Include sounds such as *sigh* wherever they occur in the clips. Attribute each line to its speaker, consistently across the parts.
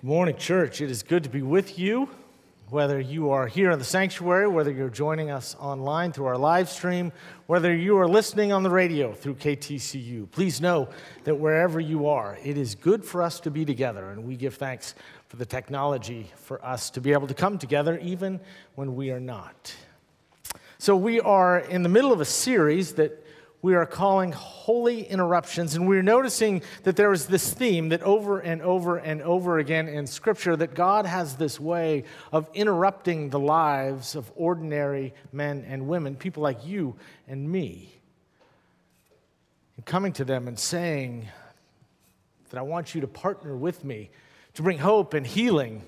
Speaker 1: Good morning, church. It is good to be with you, whether you are here in the sanctuary, whether you're joining us online through our live stream, whether you are listening on the radio through KTCU. Please know that wherever you are, it is good for us to be together, and we give thanks for the technology for us to be able to come together even when we are not. So, we are in the middle of a series that we are calling holy interruptions. And we're noticing that there is this theme that over and over and over again in Scripture that God has this way of interrupting the lives of ordinary men and women, people like you and me, and coming to them and saying that I want you to partner with me to bring hope and healing,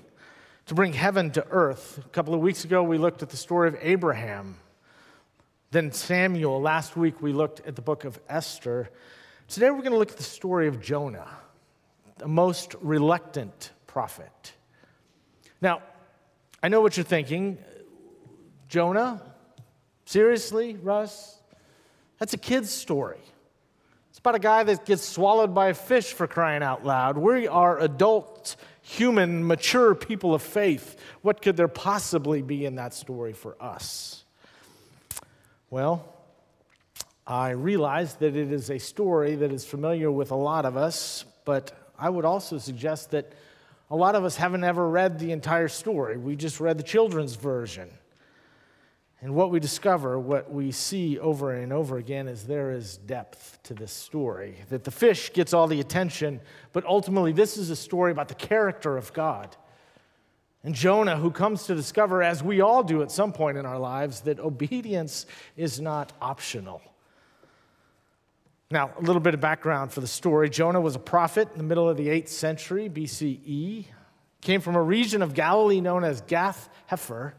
Speaker 1: to bring heaven to earth. A couple of weeks ago, we looked at the story of Abraham then Samuel. Last week we looked at the book of Esther. Today we're going to look at the story of Jonah, the most reluctant prophet. Now, I know what you're thinking. Jonah? Seriously, Russ? That's a kid's story. It's about a guy that gets swallowed by a fish for crying out loud. We are adult, human, mature people of faith. What could there possibly be in that story for us? Well, I realize that it is a story that is familiar with a lot of us, but I would also suggest that a lot of us haven't ever read the entire story. We just read the children's version. And what we discover, what we see over and over again, is there is depth to this story. That the fish gets all the attention, but ultimately, this is a story about the character of God. And Jonah, who comes to discover, as we all do at some point in our lives, that obedience is not optional. Now, a little bit of background for the story. Jonah was a prophet in the middle of the 8th century BCE, came from a region of Galilee known as Gath Hepher.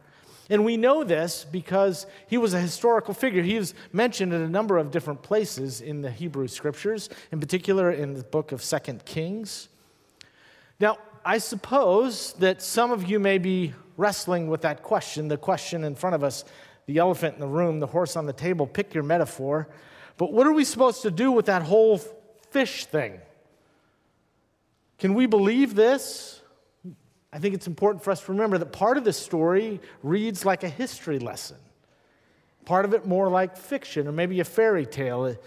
Speaker 1: And we know this because he was a historical figure. He was mentioned in a number of different places in the Hebrew scriptures, in particular in the book of Second Kings. Now, I suppose that some of you may be wrestling with that question, the question in front of us, the elephant in the room, the horse on the table, pick your metaphor. But what are we supposed to do with that whole fish thing? Can we believe this? I think it's important for us to remember that part of this story reads like a history lesson, part of it more like fiction or maybe a fairy tale. It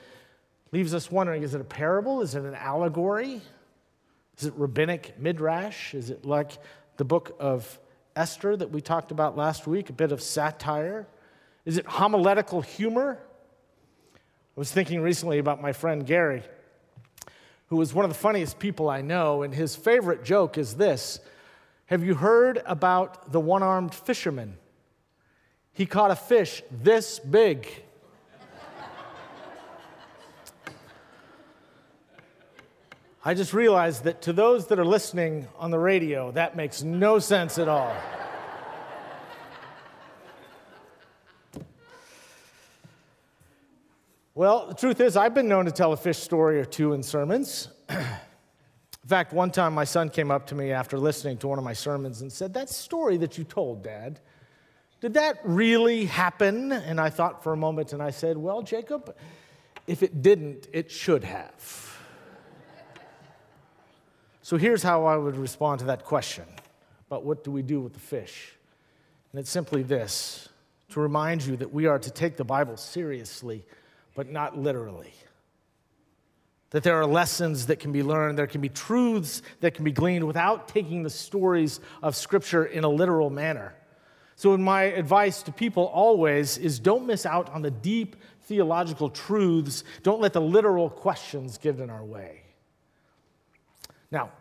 Speaker 1: leaves us wondering is it a parable? Is it an allegory? Is it rabbinic midrash? Is it like the book of Esther that we talked about last week, a bit of satire? Is it homiletical humor? I was thinking recently about my friend Gary, who is one of the funniest people I know, and his favorite joke is this Have you heard about the one armed fisherman? He caught a fish this big. I just realized that to those that are listening on the radio, that makes no sense at all. well, the truth is, I've been known to tell a fish story or two in sermons. *clears throat* in fact, one time my son came up to me after listening to one of my sermons and said, That story that you told, Dad, did that really happen? And I thought for a moment and I said, Well, Jacob, if it didn't, it should have. So here's how I would respond to that question about what do we do with the fish? And it's simply this to remind you that we are to take the Bible seriously, but not literally. That there are lessons that can be learned, there can be truths that can be gleaned without taking the stories of Scripture in a literal manner. So, my advice to people always is don't miss out on the deep theological truths. Don't let the literal questions get in our way. Now,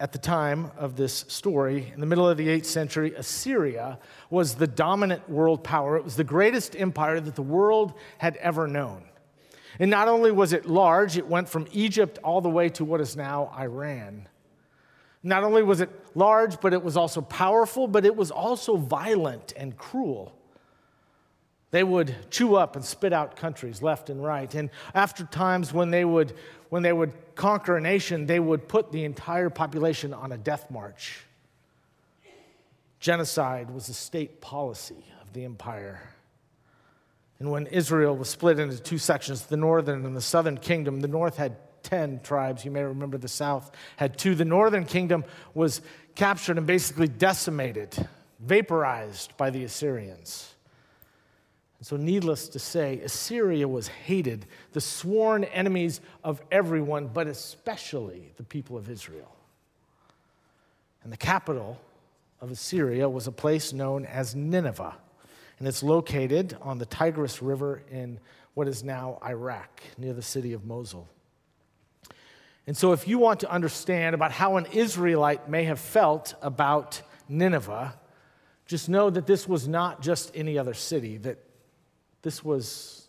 Speaker 1: at the time of this story, in the middle of the 8th century, Assyria was the dominant world power. It was the greatest empire that the world had ever known. And not only was it large, it went from Egypt all the way to what is now Iran. Not only was it large, but it was also powerful, but it was also violent and cruel. They would chew up and spit out countries left and right. And after times when they would, when they would conquer a nation, they would put the entire population on a death march. Genocide was a state policy of the empire. And when Israel was split into two sections, the northern and the southern kingdom, the north had 10 tribes. You may remember the south had two. The northern kingdom was captured and basically decimated, vaporized by the Assyrians. So, needless to say, Assyria was hated, the sworn enemies of everyone, but especially the people of Israel. And the capital of Assyria was a place known as Nineveh, and it's located on the Tigris River in what is now Iraq, near the city of Mosul. And so, if you want to understand about how an Israelite may have felt about Nineveh, just know that this was not just any other city, that this was,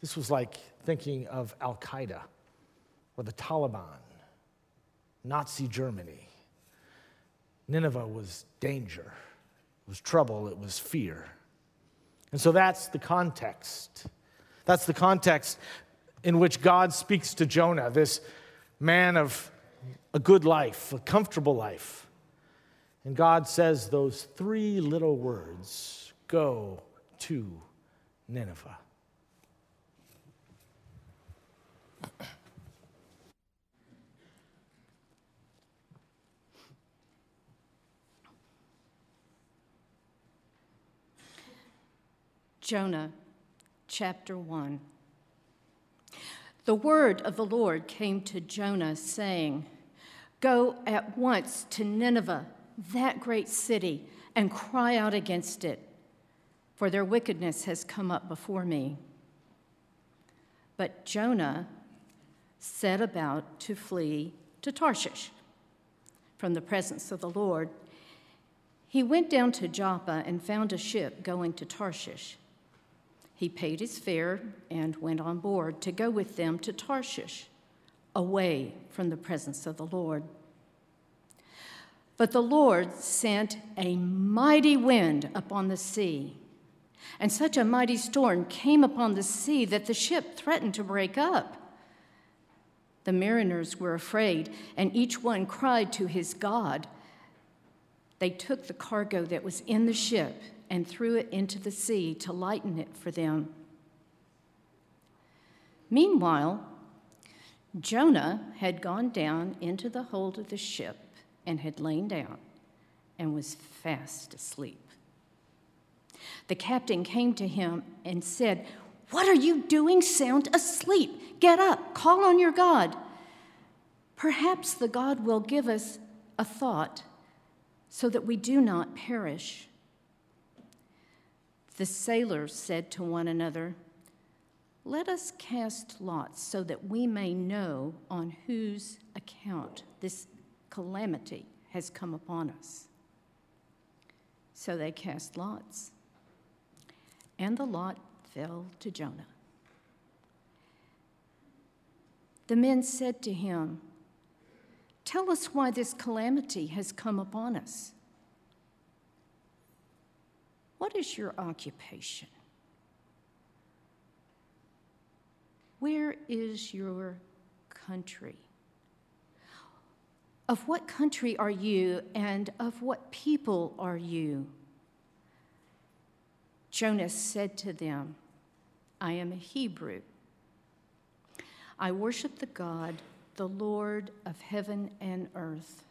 Speaker 1: this was like thinking of Al Qaeda or the Taliban, Nazi Germany. Nineveh was danger, it was trouble, it was fear. And so that's the context. That's the context in which God speaks to Jonah, this man of a good life, a comfortable life. And God says those three little words go to Nineveh.
Speaker 2: Jonah chapter 1. The word of the Lord came to Jonah, saying, Go at once to Nineveh, that great city, and cry out against it for their wickedness has come up before me. But Jonah set about to flee to Tarshish from the presence of the Lord. He went down to Joppa and found a ship going to Tarshish. He paid his fare and went on board to go with them to Tarshish, away from the presence of the Lord. But the Lord sent a mighty wind upon the sea and such a mighty storm came upon the sea that the ship threatened to break up. The mariners were afraid, and each one cried to his God. They took the cargo that was in the ship and threw it into the sea to lighten it for them. Meanwhile, Jonah had gone down into the hold of the ship and had lain down and was fast asleep. The captain came to him and said, What are you doing sound asleep? Get up, call on your God. Perhaps the God will give us a thought so that we do not perish. The sailors said to one another, Let us cast lots so that we may know on whose account this calamity has come upon us. So they cast lots and the lot fell to Jonah. The men said to him, Tell us why this calamity has come upon us. What is your occupation? Where is your country? Of what country are you, and of what people are you? Jonas said to them, I am a Hebrew. I worship the God, the Lord of heaven and earth.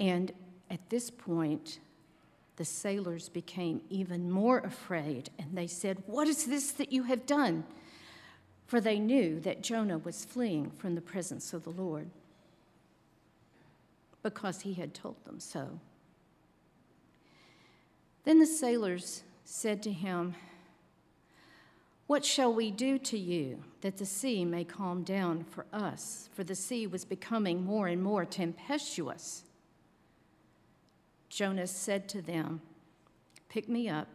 Speaker 2: And at this point, the sailors became even more afraid, and they said, What is this that you have done? For they knew that Jonah was fleeing from the presence of the Lord because he had told them so. Then the sailors said to him, What shall we do to you that the sea may calm down for us? For the sea was becoming more and more tempestuous. Jonas said to them, Pick me up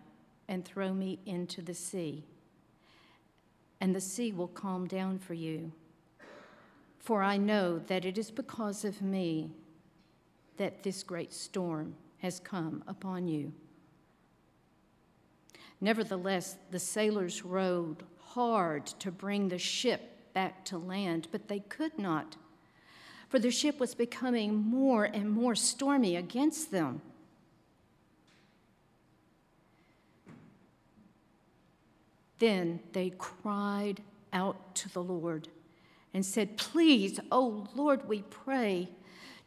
Speaker 2: and throw me into the sea, and the sea will calm down for you. For I know that it is because of me that this great storm has come upon you. Nevertheless, the sailors rowed hard to bring the ship back to land, but they could not, for the ship was becoming more and more stormy against them. Then they cried out to the Lord and said, Please, O Lord, we pray,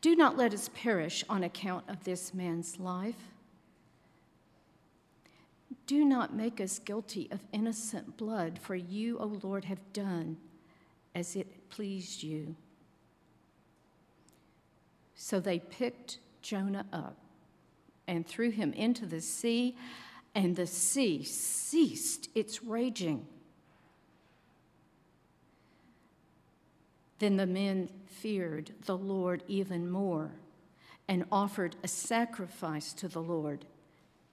Speaker 2: do not let us perish on account of this man's life. Do not make us guilty of innocent blood, for you, O Lord, have done as it pleased you. So they picked Jonah up and threw him into the sea, and the sea ceased its raging. Then the men feared the Lord even more and offered a sacrifice to the Lord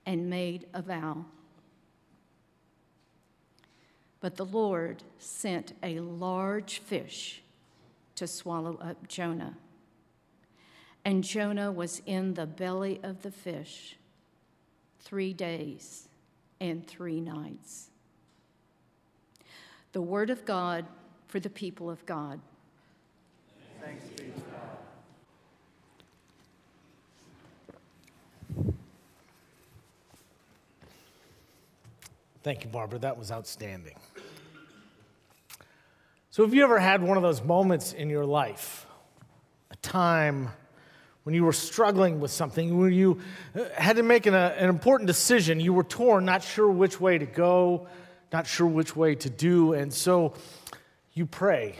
Speaker 2: and made a vow. But the Lord sent a large fish to swallow up Jonah. And Jonah was in the belly of the fish three days and three nights. The word of God for the people of God. Thanks be to
Speaker 1: God. Thank you, Barbara. That was outstanding. So, have you ever had one of those moments in your life, a time when you were struggling with something, when you uh, had to make an, uh, an important decision, you were torn, not sure which way to go, not sure which way to do, and so you pray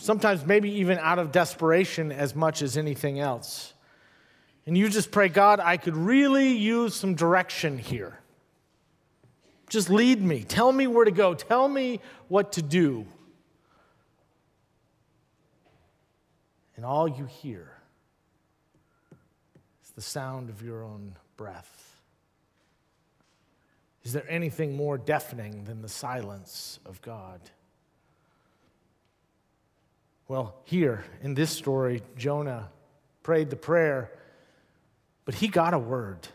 Speaker 1: sometimes maybe even out of desperation as much as anything else. And you just pray, God, I could really use some direction here. Just lead me. Tell me where to go. Tell me what to do. And all you hear is the sound of your own breath. Is there anything more deafening than the silence of God? Well, here in this story, Jonah prayed the prayer, but he got a word.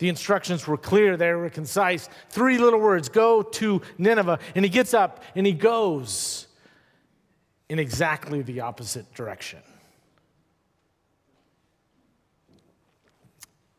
Speaker 1: The instructions were clear, they were concise. Three little words go to Nineveh. And he gets up and he goes in exactly the opposite direction.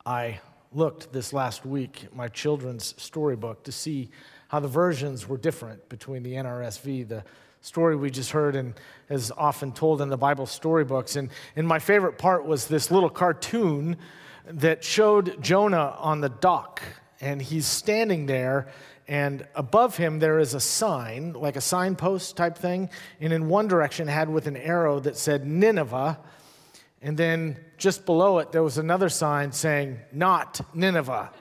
Speaker 1: I looked this last week at my children's storybook to see how the versions were different between the NRSV, the story we just heard and is often told in the Bible storybooks. And, and my favorite part was this little cartoon that showed Jonah on the dock. And he's standing there, and above him there is a sign, like a signpost type thing. And in one direction had with an arrow that said Nineveh. And then just below it, there was another sign saying, Not Nineveh.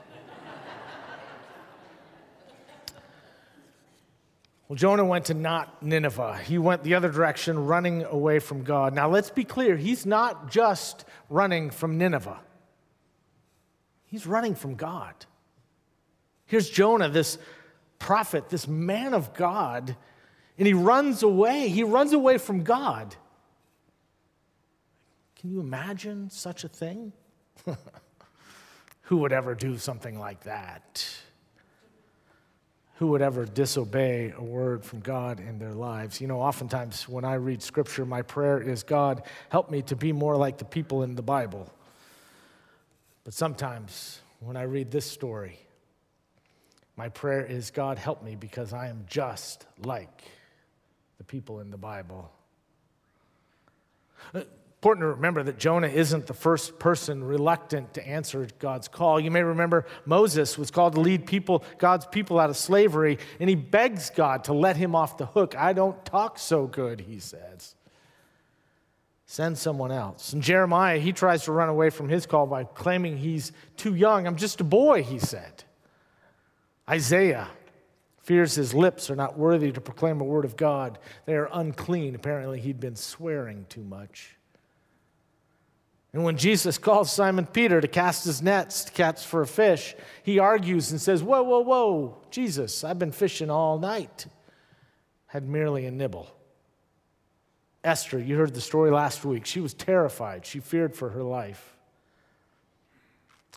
Speaker 1: Well, Jonah went to not Nineveh. He went the other direction, running away from God. Now, let's be clear he's not just running from Nineveh, he's running from God. Here's Jonah, this prophet, this man of God, and he runs away. He runs away from God. Can you imagine such a thing? *laughs* Who would ever do something like that? who would ever disobey a word from God in their lives. You know, oftentimes when I read scripture, my prayer is, God, help me to be more like the people in the Bible. But sometimes when I read this story, my prayer is, God, help me because I am just like the people in the Bible. Uh, important to remember that Jonah isn't the first person reluctant to answer God's call. You may remember Moses was called to lead people, God's people out of slavery, and he begs God to let him off the hook. I don't talk so good, he says. Send someone else. And Jeremiah, he tries to run away from his call by claiming he's too young. I'm just a boy, he said. Isaiah fears his lips are not worthy to proclaim a word of God. They are unclean. Apparently, he'd been swearing too much. And when Jesus calls Simon Peter to cast his nets to catch for a fish, he argues and says, Whoa, whoa, whoa, Jesus, I've been fishing all night. Had merely a nibble. Esther, you heard the story last week. She was terrified. She feared for her life.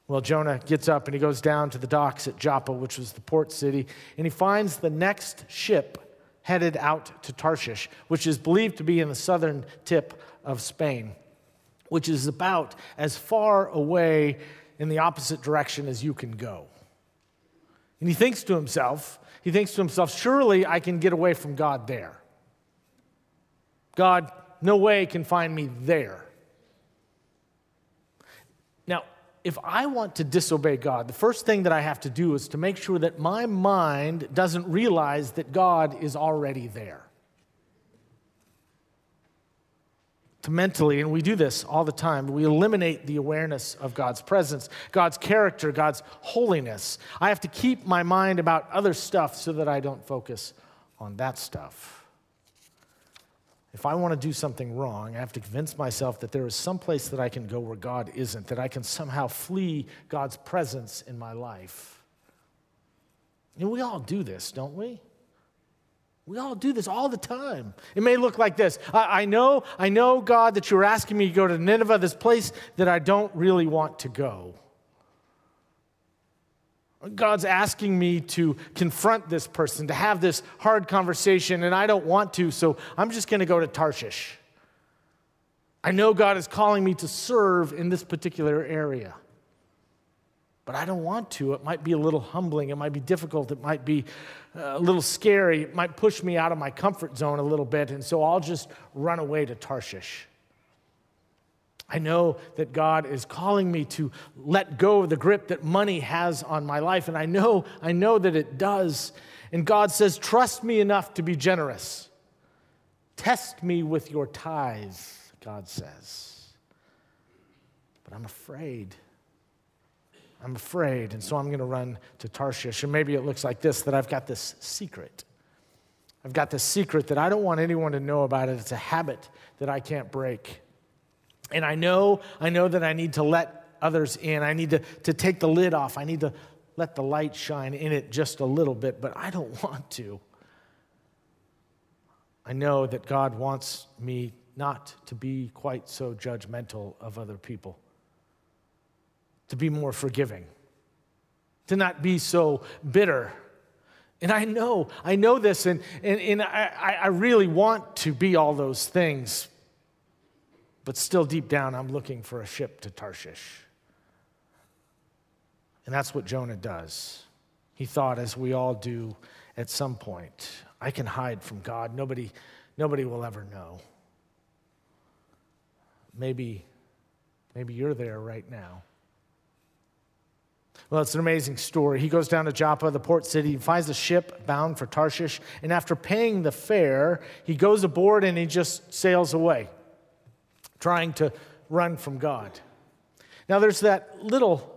Speaker 1: Well, Jonah gets up and he goes down to the docks at Joppa, which was the port city, and he finds the next ship headed out to Tarshish, which is believed to be in the southern tip of Spain which is about as far away in the opposite direction as you can go. And he thinks to himself, he thinks to himself, surely I can get away from God there. God, no way can find me there. Now, if I want to disobey God, the first thing that I have to do is to make sure that my mind doesn't realize that God is already there. to mentally, and we do this all the time, we eliminate the awareness of God's presence, God's character, God's holiness. I have to keep my mind about other stuff so that I don't focus on that stuff. If I want to do something wrong, I have to convince myself that there is some place that I can go where God isn't, that I can somehow flee God's presence in my life. And we all do this, don't we? We all do this all the time. It may look like this I, I, know, I know, God, that you're asking me to go to Nineveh, this place that I don't really want to go. God's asking me to confront this person, to have this hard conversation, and I don't want to, so I'm just going to go to Tarshish. I know God is calling me to serve in this particular area but I don't want to. It might be a little humbling. It might be difficult. It might be uh, a little scary. It might push me out of my comfort zone a little bit. And so I'll just run away to Tarshish. I know that God is calling me to let go of the grip that money has on my life. And I know, I know that it does. And God says, Trust me enough to be generous. Test me with your tithes, God says. But I'm afraid. I'm afraid, and so I'm going to run to Tarshish. And maybe it looks like this that I've got this secret. I've got this secret that I don't want anyone to know about it. It's a habit that I can't break. And I know, I know that I need to let others in. I need to, to take the lid off. I need to let the light shine in it just a little bit, but I don't *laughs* want to. I know that God wants me not to be quite so judgmental of other people to be more forgiving, to not be so bitter. And I know, I know this, and, and, and I, I really want to be all those things, but still deep down, I'm looking for a ship to Tarshish. And that's what Jonah does. He thought, as we all do at some point, I can hide from God. Nobody, nobody will ever know. Maybe, maybe you're there right now. Well, it's an amazing story. He goes down to Joppa, the port city, he finds a ship bound for Tarshish, and after paying the fare, he goes aboard and he just sails away, trying to run from God. Now, there's that little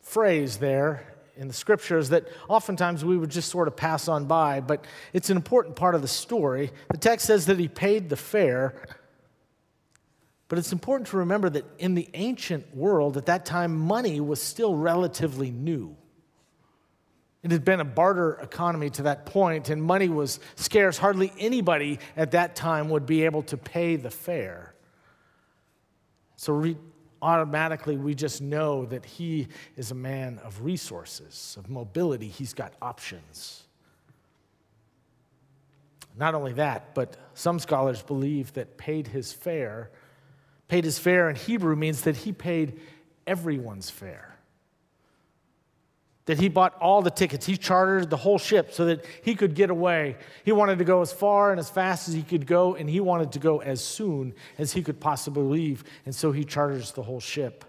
Speaker 1: phrase there in the scriptures that oftentimes we would just sort of pass on by, but it's an important part of the story. The text says that he paid the fare but it's important to remember that in the ancient world, at that time, money was still relatively new. It had been a barter economy to that point, and money was scarce. Hardly anybody at that time would be able to pay the fare. So, re- automatically, we just know that he is a man of resources, of mobility. He's got options. Not only that, but some scholars believe that paid his fare Paid his fare in Hebrew means that he paid everyone's fare. That he bought all the tickets. He chartered the whole ship so that he could get away. He wanted to go as far and as fast as he could go, and he wanted to go as soon as he could possibly leave. And so he charters the whole ship.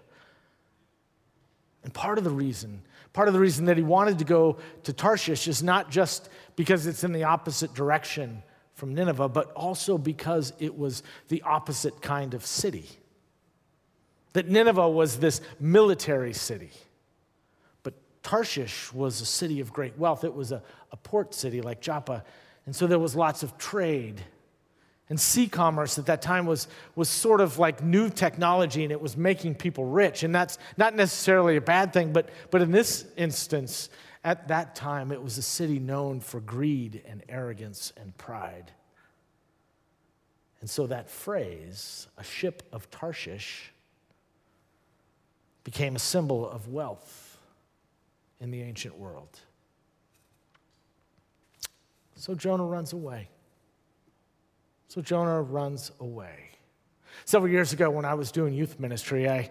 Speaker 1: And part of the reason, part of the reason that he wanted to go to Tarshish is not just because it's in the opposite direction from Nineveh, but also because it was the opposite kind of city. That Nineveh was this military city, Tarshish was a city of great wealth. It was a, a port city like Joppa, and so there was lots of trade. And sea commerce at that time was, was sort of like new technology and it was making people rich. And that's not necessarily a bad thing, but, but in this instance, at that time, it was a city known for greed and arrogance and pride. And so that phrase, a ship of Tarshish, became a symbol of wealth in the ancient world. So Jonah runs away. So Jonah runs away. Several years ago, when I was doing youth ministry, I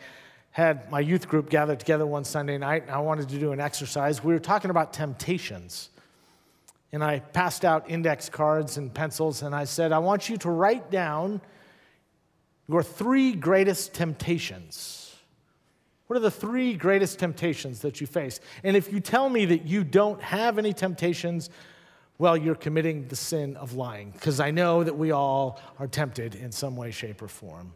Speaker 1: had my youth group gathered together one Sunday night, and I wanted to do an exercise. We were talking about temptations. And I passed out index cards and pencils, and I said, I want you to write down your three greatest temptations. What are the three greatest temptations that you face? And if you tell me that you don't have any temptations, well, you're committing the sin of lying, because I know that we all are tempted in some way, shape, or form.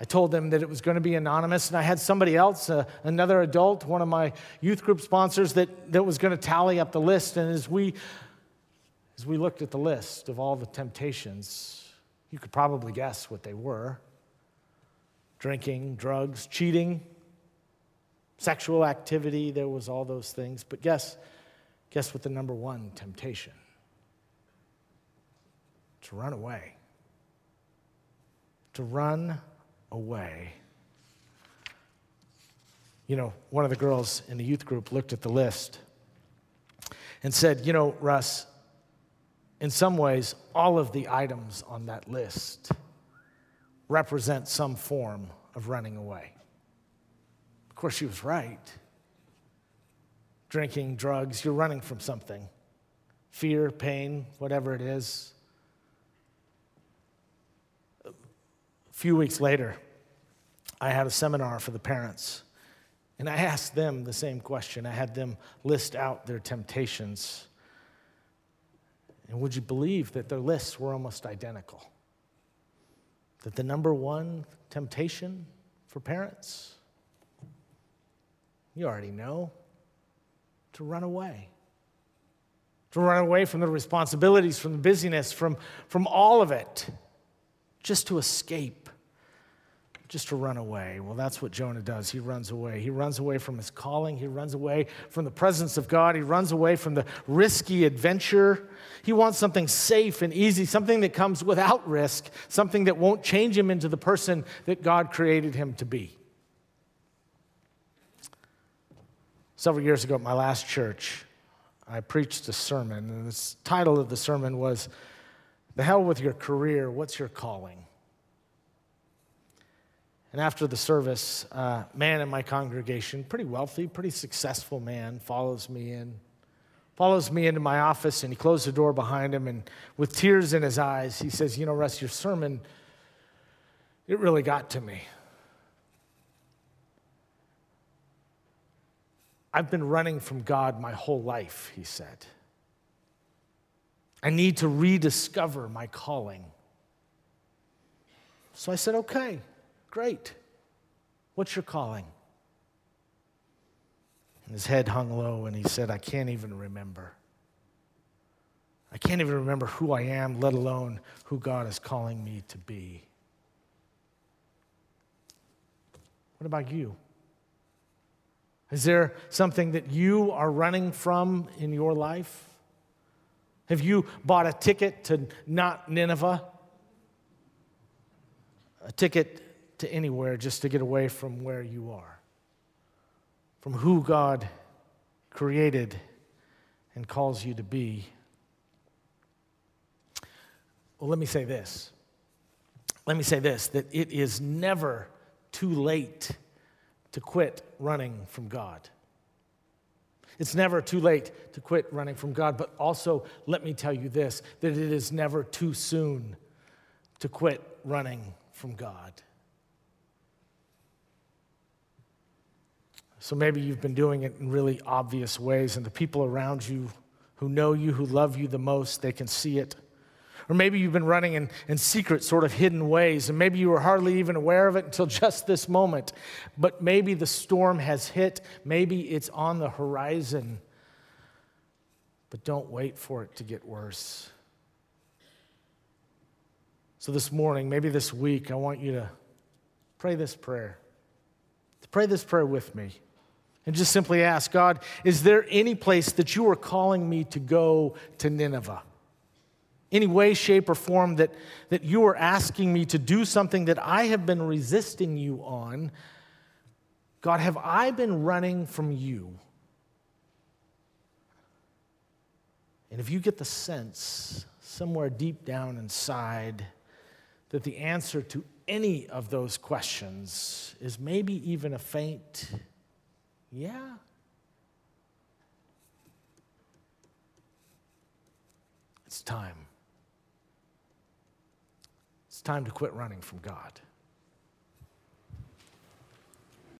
Speaker 1: I told them that it was going to be anonymous, and I had somebody else, uh, another adult, one of my youth group sponsors, that, that was going to tally up the list. And as we, as we looked at the list of all the temptations, you could probably guess what they were drinking, drugs, cheating, sexual activity, there was all those things. But guess, guess what the number one temptation? To run away. To run away. You know, one of the girls in the youth group looked at the list and said, You know, Russ, in some ways, all of the items on that list represent some form of running away. Of course, she was right. Drinking, drugs, you're running from something fear, pain, whatever it is. A few weeks later, I had a seminar for the parents, and I asked them the same question. I had them list out their temptations. And would you believe that their lists were almost identical? That the number one temptation for parents, you already know, to run away. To run away from the responsibilities, from the busyness, from, from all of it, just to escape just to run away. Well, that's what Jonah does. He runs away. He runs away from his calling. He runs away from the presence of God. He runs away from the risky adventure. He wants something safe and easy, something that comes without risk, something that won't change him into the person that God created him to be. Several years ago at my last church, I preached a sermon, and the title of the sermon was The Hell with Your Career, What's Your Calling? And after the service, a uh, man in my congregation, pretty wealthy, pretty successful man, follows me in, follows me into my office, and he closed the door behind him. And with tears in his eyes, he says, You know, Russ, your sermon, it really got to me. I've been running from God my whole life, he said. I need to rediscover my calling. So I said, Okay. Great. What's your calling? And his head hung low and he said, I can't even remember. I can't even remember who I am, let alone who God is calling me to be. What about you? Is there something that you are running from in your life? Have you bought a ticket to not Nineveh? A ticket to anywhere just to get away from where you are, from who God created and calls you to be. Well, let me say this. Let me say this that it is never too late to quit running from God. It's never too late to quit running from God, but also let me tell you this that it is never too soon to quit running from God. So maybe you've been doing it in really obvious ways, and the people around you who know you, who love you the most, they can see it. Or maybe you've been running in, in secret, sort of hidden ways, and maybe you were hardly even aware of it until *laughs* just this moment. But maybe the storm has hit, maybe it's on the horizon. But don't wait for it to get worse. So, this morning, maybe this week, I want you to pray this prayer. To pray this prayer with me and just simply ask God, is there any place that you are calling me to go to Nineveh? Any way, shape, or form that, that you are asking me to do something that I have been resisting you on? God, have I been running from you? And if you get the sense somewhere deep down inside that the answer to any of those questions is maybe even a faint, yeah. It's time. It's time to quit running from God.